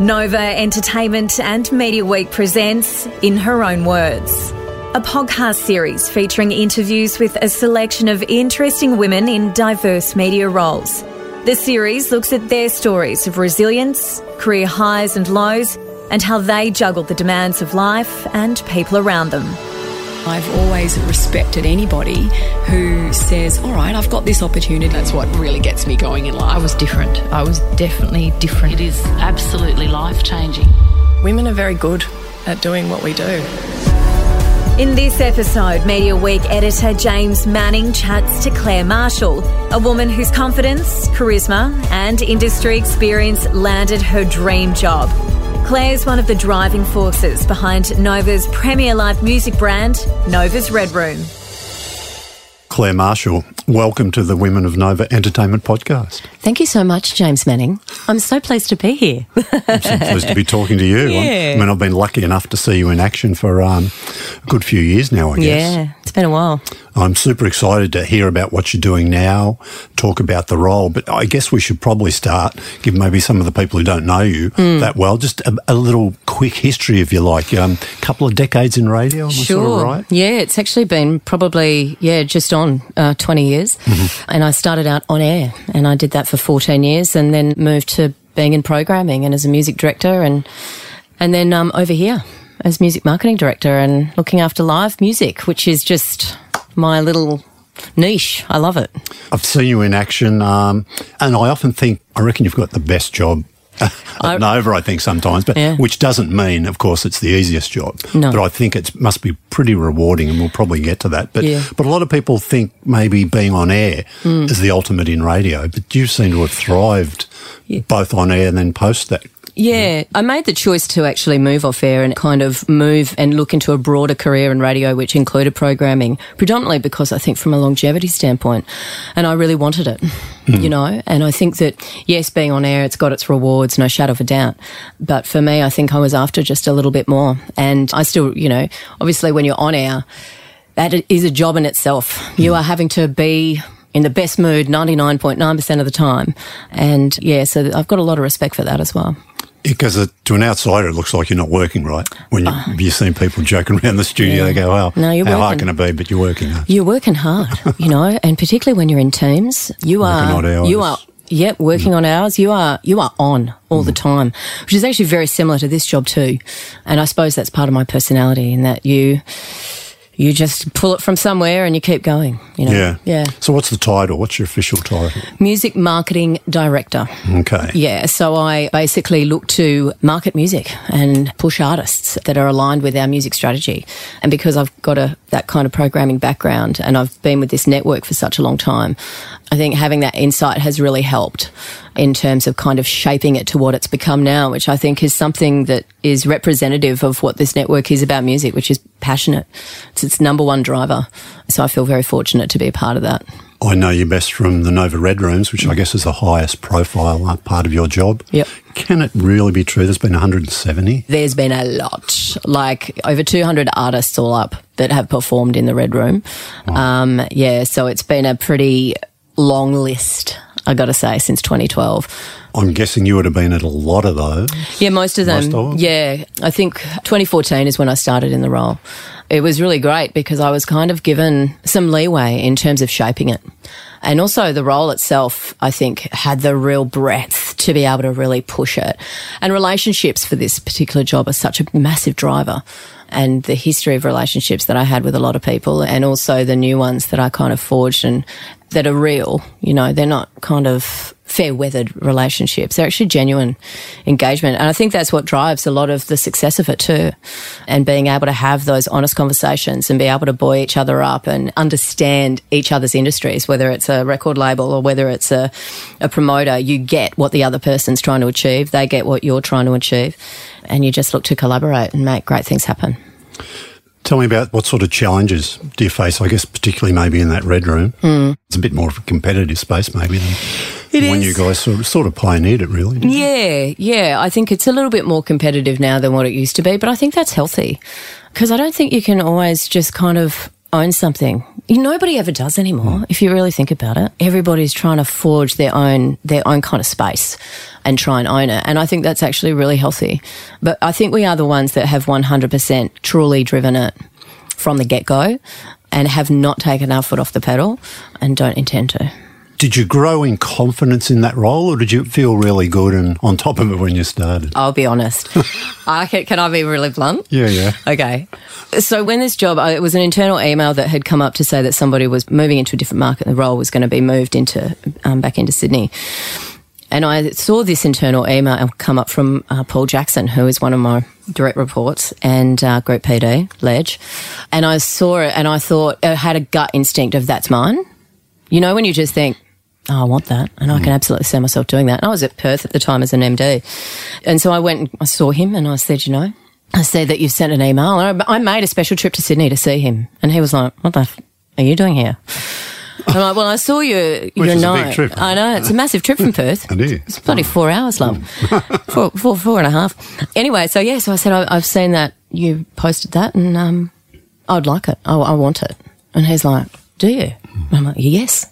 Nova Entertainment and Media Week presents In Her Own Words, a podcast series featuring interviews with a selection of interesting women in diverse media roles. The series looks at their stories of resilience, career highs and lows, and how they juggle the demands of life and people around them. I've always respected anybody who says, All right, I've got this opportunity. That's what really gets me going in life. I was different. I was definitely different. It is absolutely life changing. Women are very good at doing what we do. In this episode, Media Week editor James Manning chats to Claire Marshall, a woman whose confidence, charisma, and industry experience landed her dream job. Claire's one of the driving forces behind Nova's premier live music brand, Nova's Red Room. Claire Marshall, welcome to the Women of Nova Entertainment podcast. Thank you so much, James Manning. I'm so pleased to be here. I'm so pleased to be talking to you. Yeah. I mean, I've been lucky enough to see you in action for um, a good few years now, I guess. Yeah, it's been a while. I'm super excited to hear about what you're doing now, talk about the role, but I guess we should probably start, give maybe some of the people who don't know you Hmm. that well, just a, a little quick history, if you like. A um, couple of decades in radio, I sort of right? Yeah, it's actually been probably, yeah, just on uh, 20 years. Mm-hmm. And I started out on air and I did that for 14 years and then moved to being in programming and as a music director and, and then um, over here as music marketing director and looking after live music, which is just my little niche. I love it. I've seen you in action, um, and I often think, I reckon you've got the best job. At I- Nova, I think sometimes, but Yeah. which doesn't mean, of course, it's the easiest job. No. But I think it must be pretty rewarding, and we'll probably get to that. But Yeah. but a lot of people think maybe being on air Hmm. is the ultimate in radio. But you seem to have thrived both on air and then post that. Yeah, I made the choice to actually move off air and kind of move and look into a broader career in radio, which included programming, predominantly because I think from a longevity standpoint, and I really wanted it, hmm. you know. And I think that, yes, being on air, it's got its rewards, no shadow of a doubt. But for me, I think I was after just a little bit more. And I still, you know, obviously when you're on air, that is a job in itself. You hmm. are having to be in the best mood 99.9% of the time. And yeah, so I've got a lot of respect for that as well. Because it, to an outsider, it looks like you're not working right. When you, you've seen people joking around the studio, they go, "Well, Uh. No, you're how hard can it be?" But you're working hard. You're working hard, you know, and particularly when you're in teams, you Working are you are yep, working on hours. You are you are on all the time, which is actually very similar to this job too. And I suppose that's part of my personality in that you you just pull it from somewhere and you keep going, you know. Yeah. Yeah. So, what's the title? What's your official title? Music marketing director. Okay. Yeah, so I basically look to market music and push artists that are aligned with our music strategy. And because I've got a that kind of programming background and I've been with this network for such a long time, I think having that insight has really helped in terms of kind of shaping it to what it's become now, which I think is something that is representative of what this network is about music, which is passionate. It's its number one driver. So I feel very fortunate to be a part of that. I know you best from the Nova Red Rooms, which I guess is the highest profile part of your job. Yep. Can it really be true? There's been 170. There's been a lot, like over 200 artists all up that have performed in the Red Room. Um, yeah, so it's been a pretty long list, I got to say, since 2012. I'm guessing you would have been at a lot of those. Yeah, most of them. Most of them? Yeah, I think 2014 is when I started in the role. It was really great because I was kind of given some leeway in terms of shaping it. And also the role itself, I think, had the real breadth to be able to really push it. And relationships for this particular job are such a massive driver. And the history of relationships that I had with a lot of people and also the new ones that I kind of forged and that are real, you know, they're not kind of fair weathered relationships. They're actually genuine engagement. And I think that's what drives a lot of the success of it too. And being able to have those honest conversations and be able to buoy each other up and understand each other's industries, whether it's a record label or whether it's a, a promoter, you get what the other person's trying to achieve. They get what you're trying to achieve. And you just look to collaborate and make great things happen. Tell me about what sort of challenges do you face, I guess, particularly maybe in that Red Room. Hmm. It's a bit more of a competitive space maybe than. It when is. you guys sort of, sort of pioneered it, really. Yeah, yeah. I think it's a little bit more competitive now than what it used to be, but I think that's healthy because I don't think you can always just kind of own something. Nobody ever does anymore. Hmm. If you really think about it, everybody's trying to forge their own their own kind of space and try and own it. And I think that's actually really healthy. But I think we are the ones that have 100% truly driven it from the get go and have not taken our foot off the pedal and don't intend to. Did you grow in confidence in that role, or did you feel really good and on top of it when you started? I'll be honest. I can, can I be really blunt? Yeah, yeah. Okay. So when this job, it was an internal email that had come up to say that somebody was moving into a different market. And the role was going to be moved into um, back into Sydney. And I saw this internal email come up from uh, Paul Jackson, who is one of my direct reports, and uh, Group PD, Ledge. And I saw it and I thought, I had a gut instinct of that's mine. You know, when you just think, oh, I want that. And I can absolutely see myself doing that. And I was at Perth at the time as an MD. And so I went and I saw him and I said, you know, I said that you've sent an email. And I I made a special trip to Sydney to see him. And he was like, what the f- are you doing here? I'm like, well, I saw you. Which your night. trip. I know it's a massive trip from Perth. It is. It's bloody four hours long, four, four, four and a half. Anyway, so yeah, so I said I, I've seen that you posted that, and um, I'd like it. I, I want it. And he's like, "Do you?" And I'm like, "Yes."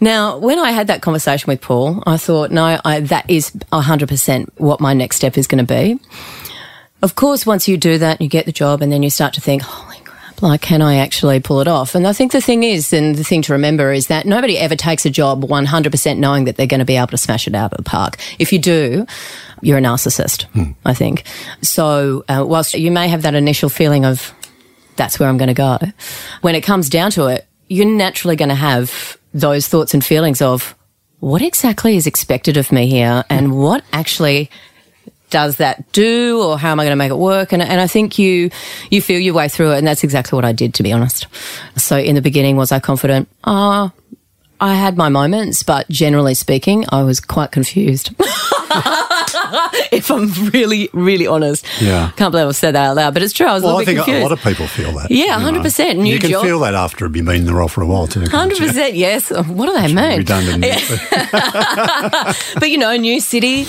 Now, when I had that conversation with Paul, I thought, no, I, that is 100% what my next step is going to be. Of course, once you do that, you get the job, and then you start to think, holy crap, like, can I actually pull it off? And I think the thing is, and the thing to remember is that nobody ever takes a job 100% knowing that they're going to be able to smash it out of the park. If you do, you're a narcissist, I think. So, uh, whilst you may have that initial feeling of, that's where I'm going to go, when it comes down to it, you're naturally going to have those thoughts and feelings of, what exactly is expected of me here and what actually does that do or how am I going to make it work? And, and I think you, you feel your way through it. And that's exactly what I did, to be honest. So in the beginning, was I confident? Ah, I had my moments, but generally speaking, I was quite confused. if I'm really, really honest. Yeah. Can't believe I've said that out loud, but it's true. I was a Well, little I think confused. a lot of people feel that. Yeah, you know. 100%. New You can job. feel that after you've been in the role for a while too. can't Hundred you? percent, yes. What do they mean? Redundant. But you know, new city,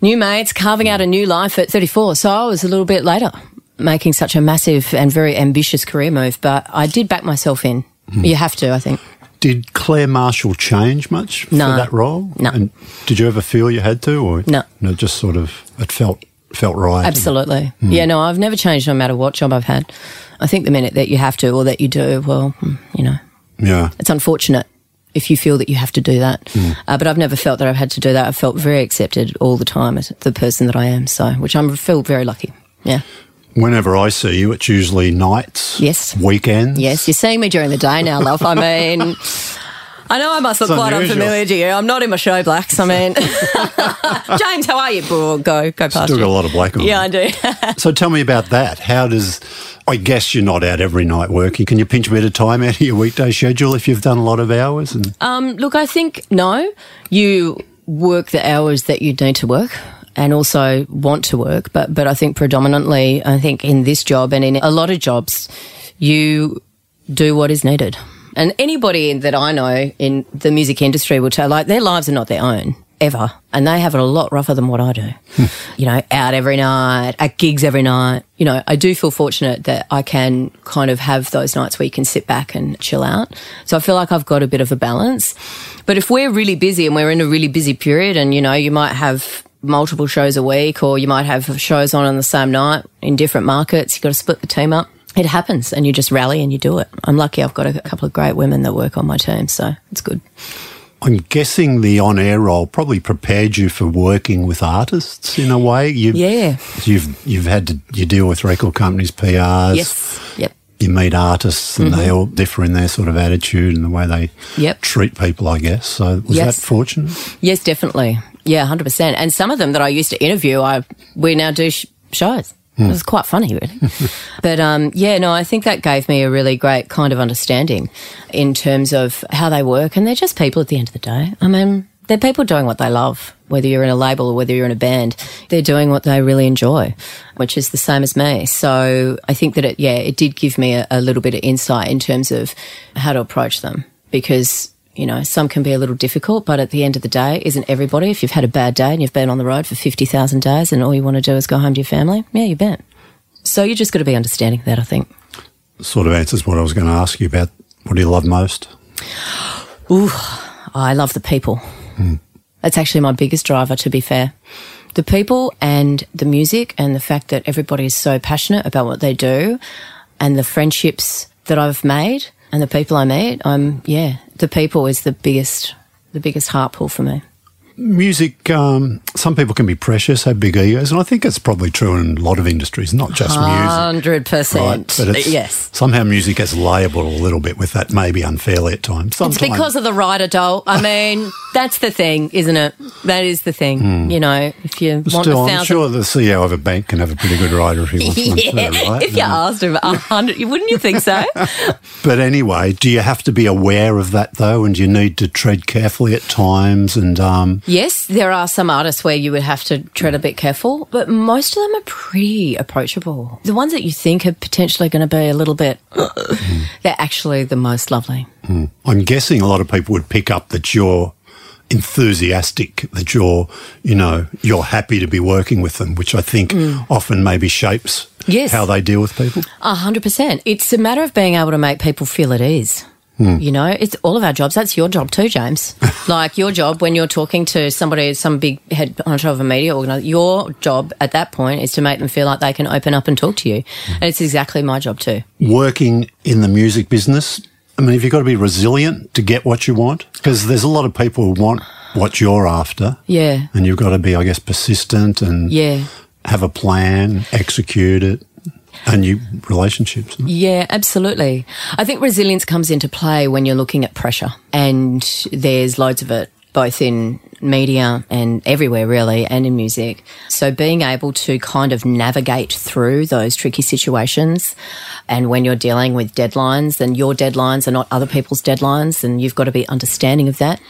new mates, carving out a new life at 34. So I was a little bit later making such a massive and very ambitious career move, but I did back myself in. Hmm. You have to, I think. Did Claire Marshall change much for that role? No. And did you ever feel you had to, or No. No, just sort of it felt felt right. Absolutely. Hmm. Yeah, no, I've never changed no matter what job I've had. I think the minute that you have to or that you do, well, mm, you know, Yeah. it's unfortunate if you feel that you have to do that. Hmm. Uh, but I've never felt that I've had to do that. I've felt very accepted all the time as the person that I am. So, which I feel very lucky. Yeah. Whenever I see you, it's usually nights. Yes. Weekends. Yes, you're seeing me during the day now, love. I mean, I know I must look It's quite unusual. unfamiliar to you. I'm not in my show blacks. I mean, James, how are you? Go, go past Still you. got a lot of black on. Yeah, I do. So tell me about that. How does? I guess you're not out every night working. Can you pinch a bit of time out of your weekday schedule if you've done a lot of hours? And um, look, I think no. You work the hours that you need to work. And also want to work, but but I think predominantly, I think in this job and in a lot of jobs, you do what is needed. And anybody that I know in the music industry will tell, like, their lives are not their own ever. And they have it a lot rougher than what I do. Hmm. you know, out every night, at gigs every night. You know, I do feel fortunate that I can kind of have those nights where you can sit back and chill out. So I feel like I've got a bit of a balance. But if we're really busy and we're in a really busy period and, you know, you might have multiple shows a week or you might have shows on on the same night in different markets, you've got to split the team up it happens and you just rally and you do it. I'm lucky I've got a couple of great women that work on my team, so it's good. I'm guessing the on-air role probably prepared you for working with artists in a way. You, Yeah. You've you've had to you deal with record companies, PRs. Yes. Yep. You meet artists, and they mm-hmm. all differ in their sort of attitude and the way they Yep. treat people. I guess. So was Yes. that fortunate? Yes, definitely. Yeah, 100%. And some of them that I used to interview, I we now do sh- shows. It was quite funny, really. but um, yeah, no, I think that gave me a really great kind of understanding in terms of how they work. And they're just people at the end of the day. I mean, they're people doing what they love, whether you're in a label or whether you're in a band. They're doing what they really enjoy, which is the same as me. So I think that it, yeah, it did give me a, a little bit of insight in terms of how to approach them because you know, some can be a little difficult, but at the end of the day, isn't everybody? If you've had a bad day and you've been on the road for 50,000 days and all you want to do is go home to your family, yeah, you bet. So you just got to be understanding that, I think. sort of answers what I was going to ask you about. What do you love most? Ooh, I love the people. Hmm. That's actually my biggest driver, to be fair. The people and the music, and the fact that everybody is so passionate about what they do, and the friendships that I've made, and the people I meet. I'm yeah, the people is the biggest, the biggest heart pull for me. Music, um, some people can be precious, have big egos, and I think it's probably true in a lot of industries, not just music. 100%. but Yes. somehow music gets labelled a little bit with that, maybe unfairly at times. It's because of the rider doll. I mean, that's the thing, isn't it? That is the thing. You know, if you want. Still, a I'm sure the CEO of a bank can have a pretty good rider if he wants one yeah. too, right? If you asked him a hundred, wouldn't you think so? But anyway, do you have to be aware of that though, and do you need to tread carefully at times? And um, yes, there are some artists where you would have to tread a bit careful, but most of them are pretty approachable. The ones that you think are potentially going to be a little bit, they're actually the most lovely. Hmm. I'm guessing a lot of people would pick up that you're enthusiastic, that you're, you know, you're happy to be working with them, which I think hmm. often maybe shapes Yes. how they deal with people. A hundred percent. It's a matter of being able to make people feel at ease. Hmm. You know, it's all of our jobs. That's your job too, James. like your job when you're talking to somebody, some big head honcho of a media organizer, your job at that point is to make them feel like they can open up and talk to you. Hmm. And it's exactly my job too. Working in the music business, I mean, have you've got to be resilient to get what you want? Because there's a lot of people who want what you're after. Yeah. And you've got to be, I guess, persistent and Yeah. have a plan, execute it, and new relationships. Yeah, absolutely. I think resilience comes into play when you're looking at pressure, and there's loads of it, both in media and everywhere, really, and in music. So being able to kind of navigate through those tricky situations, and when you're dealing with deadlines, then your deadlines are not other people's deadlines, and you've got to be understanding of that,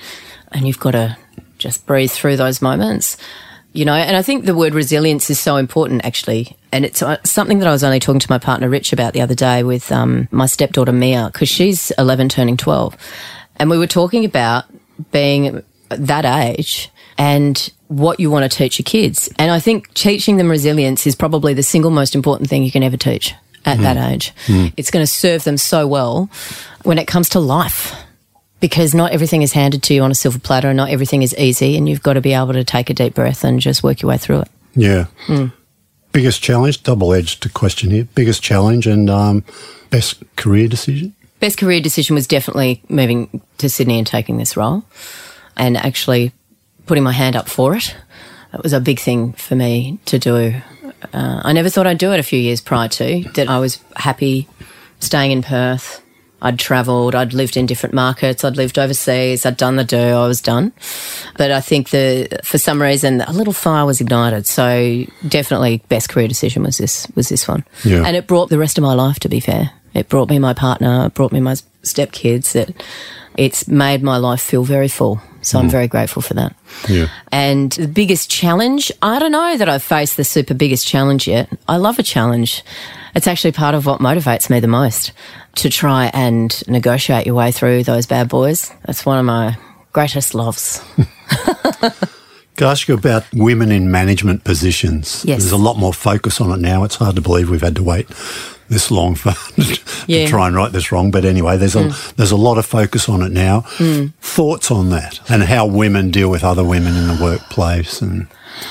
and you've got to just breathe through those moments you know and i think the word resilience is so important actually and it's uh, something that i was only talking to my partner rich about the other day with um, my stepdaughter mia because she's 11 turning 12 and we were talking about being that age and what you want to teach your kids and i think teaching them resilience is probably the single most important thing you can ever teach at that age it's going to serve them so well when it comes to life because not everything is handed to you on a silver platter and not everything is easy and you've got to be able to take a deep breath and just work your way through it. Yeah. Hmm. Biggest challenge, double edged question here. Biggest challenge and um, best career decision? Best career decision was definitely moving to Sydney and taking this role and actually putting my hand up for it. It was a big thing for me to do. Uh, I never thought I'd do it a few years prior to, that I was happy staying in Perth. I'd travelled, I'd lived in different markets, I'd lived overseas, I'd done the do, I was done. But I think the for some reason a little fire was ignited. So definitely best career decision was this was this one. Yeah. And it brought the rest of my life to be fair. It brought me my partner, it brought me my stepkids. It it's made my life feel very full. So I'm hmm. very grateful for that. Yeah. And the biggest challenge, I don't know that I've faced the super biggest challenge yet. I love a challenge. It's actually part of what motivates me the most to try and negotiate your way through those bad boys. That's one of my greatest loves. Can I ask you about women in management positions? Yes. There's a lot more focus on it now. It's hard to believe we've had to wait this long for Yeah. to try and write this wrong. But anyway, there's a hmm. there's a lot of focus on it now. Hmm. Thoughts on that and how women deal with other women in the workplace and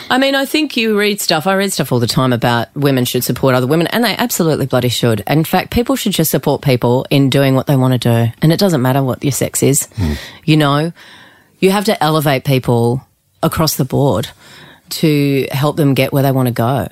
I mean, I think you read stuff. I read stuff all the time about women should support other women, and they absolutely bloody should. In fact, people should just support people in doing what they want to do. And it doesn't matter what your sex is. Hmm. You know, you have to elevate people across the board to help them get where they want to go.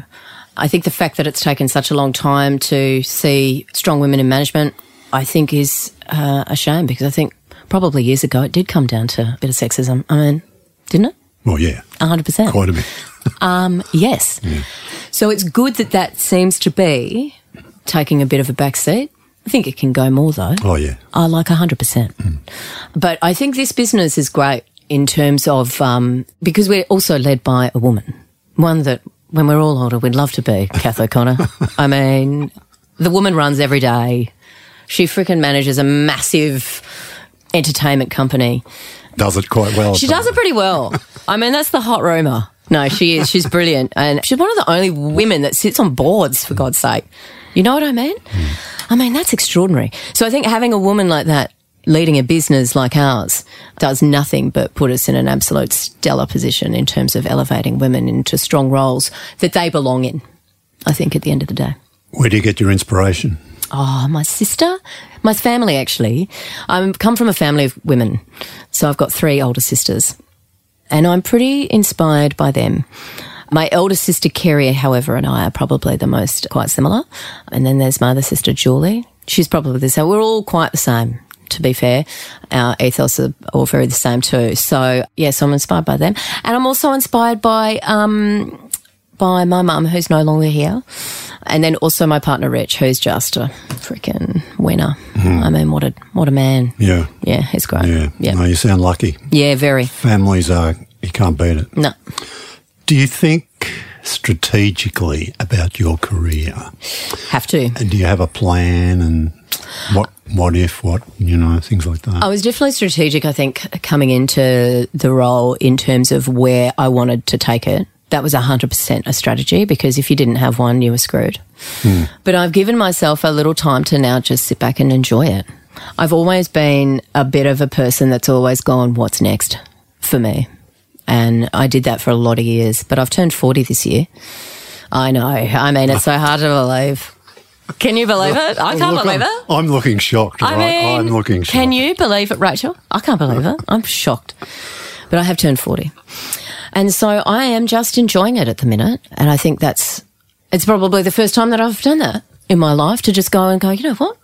I think the fact that it's taken such a long time to see strong women in management, I think is uh, a shame because I think probably years ago it did come down to a bit of sexism. I mean, didn't it? well, yeah, 100%. quite a bit. Um, yes. Yeah. So it's good that that seems to be taking a bit of a back seat. I think it can go more though. Oh yeah, I like 100%. But I think this business is great in terms of, um, because we're also led by a woman. One that when we're all older, we'd love to be, Kath O'Connor. I mean, the woman runs every day. She freaking manages a massive entertainment company. does it quite well. She does it pretty well. I mean, that's the hot rumour. No, she is. She's brilliant. And she's one of the only women that sits on boards, for God's sake. You know what I mean? Hmm. I mean, that's extraordinary. So I think having a woman like that leading a business like ours does nothing but put us in an absolute stellar position in terms of elevating women into strong roles that they belong in, I think, at the end of the day. Where do you get your inspiration? Oh, my sister, my family actually. I come from a family of women. So I've got three older sisters and I'm pretty inspired by them. My elder sister Kerry, however, and I are probably the most quite similar. And then there's my other sister Julie. She's probably the same. We're all quite the same, to be fair. Our ethos are all very the same too. So yes, I'm inspired by them. And I'm also inspired by, um, by my mum, who's no longer here. And then also my partner Rich, who's just a freaking winner. I mean, what a what a man. Yeah. Yeah, he's great. Yeah. yeah, No, you sound lucky. yeah very. Families are, you can't beat it. No, Do you think strategically about your career? have to. And do you have a plan and what, what if, what, you know, things like that? I was definitely strategic, I think, coming into the role in terms of where I wanted to take it. That was 100% a strategy because if you didn't have one, you were screwed. Hmm. But I've given myself a little time to now just sit back and enjoy it. I've always been a bit of a person that's always gone, what's next for me? And I did that for a lot of years, but I've turned 40 this year. I know. I mean, it's so hard to believe. Can you believe it? I can't Look, believe I'm, it. I'm looking shocked, I right? mean, I'm looking shocked. Can you believe it, Rachel? I can't believe it. I'm shocked. But I have turned 40. And so I am just enjoying it at the minute. And I think that's, it's probably the first time that I've done that in my life to just go and go, you know what?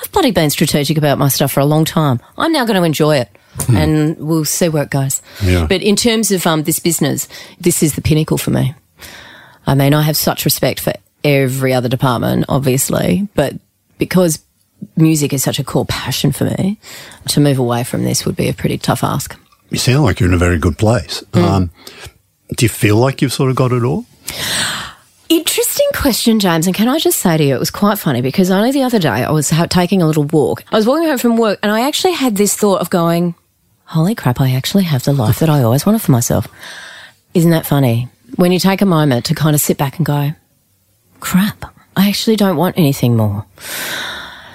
I've bloody been strategic about my stuff for a long time. I'm now going to enjoy it. And we'll see where it goes. Yeah. But in terms of um, this business, this is the pinnacle for me. I mean, I have such respect for every other department, obviously, but because music is such a core passion for me, to move away from this would be a pretty tough ask. You sound like you're in a very good place. Mm. Um, do you feel like you've sort of got it all? Interesting question, James. And can I just say to you, it was quite funny because only the other day I was ha- taking a little walk. I was walking home from work and I actually had this thought of going, holy crap, I actually have the life that I always wanted for myself. Isn't that funny? When you take a moment to kind of sit back and go, crap, I actually don't want anything more.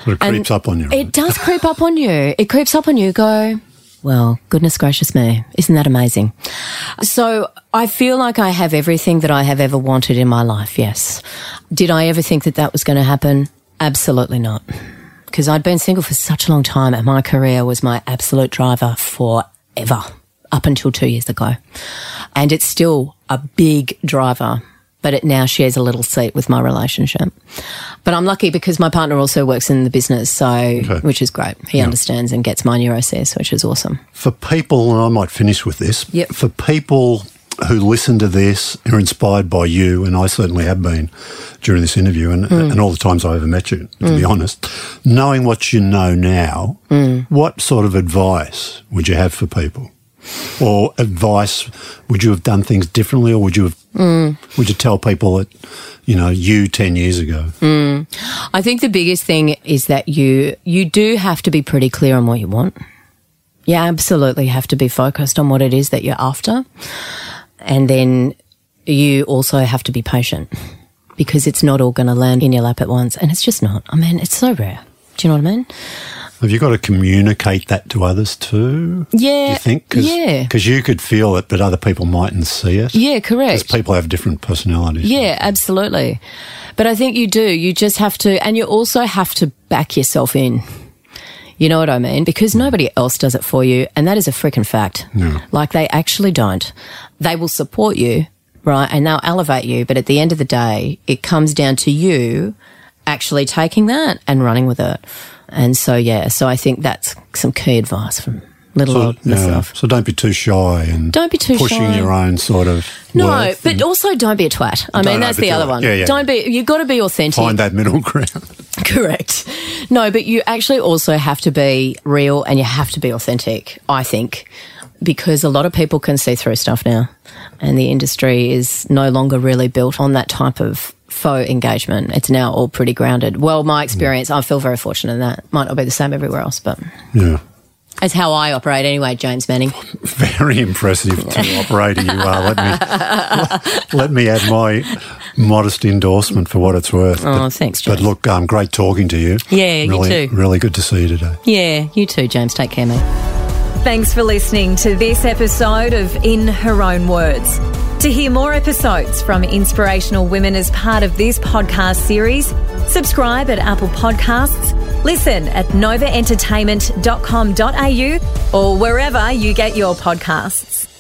Of creeps And up on you. It does creep up on you. It creeps up on you. Go, well, goodness gracious me. Isn't that amazing? So I feel like I have everything that I have ever wanted in my life. Yes. Did I ever think that that was going to happen? Absolutely not. Because I'd been single for such a long time and my career was my absolute driver forever up until two years ago. And it's still a big driver, but it now shares a little seat with my relationship. But I'm lucky because my partner also works in the business, so which is great. He understands and gets my neuroses, which is awesome. For people, and I might finish with this, Yep. for people who listen to this, are inspired by you, and I certainly have been during this interview and, Mm. and all the times I ever met you, to be honest, knowing what you know now, Mm. what sort of advice would you have for people? Or advice, would you have done things differently or would you have, Mm. would you tell people that, you know, you 10 years ago? I think the biggest thing is that you you do have to be pretty clear on what you want. You absolutely have to be focused on what it is that you're after. And then you also have to be patient because it's not all going to land in your lap at once. And it's just not. I mean, it's so rare. Do you know what I mean? Have you got to communicate that to others too? Yeah. Do you think? Cause, yeah. Because you could feel it, but other people mightn't see it. Yeah, correct. Because people have different personalities. Yeah, absolutely. But I think you do. You just have to, and you also have to back yourself in. You know what I mean? Because nobody else does it for you. And that is a freaking fact. Yeah. Like they actually don't. They will support you, right? And they'll elevate you. But at the end of the day, it comes down to you actually taking that and running with it. And so, yeah, so I think that's some key advice from little So, old yeah, myself. so don't be too shy and Don't be too pushing shy. your own sort of No, but also don't be a twat. I mean, that's the other one. Yeah, yeah. Don't be, you've got to be authentic. find that middle ground. Correct. No, but you actually also have to be real and you have to be authentic, I think, because a lot of people can see through stuff now. And the industry is no longer really built on that type of faux engagement. It's now all pretty grounded. Well, my experience, I feel very fortunate in that. Might not be the same everywhere else, but yeah. That's how I operate anyway, James Manning. Very impressive to operator you are. Let me let me add my modest endorsement for what it's worth. Oh, thanks, James. But James. look, um, great talking to you. Yeah, you too. Really good to see you today. Yeah, you too, James. Take care, mate. Thanks for listening to this episode of In Her Own Words. To hear more episodes from inspirational women as part of this podcast series, subscribe at Apple Podcasts, listen at novaentertainment.com.au or wherever you get your podcasts.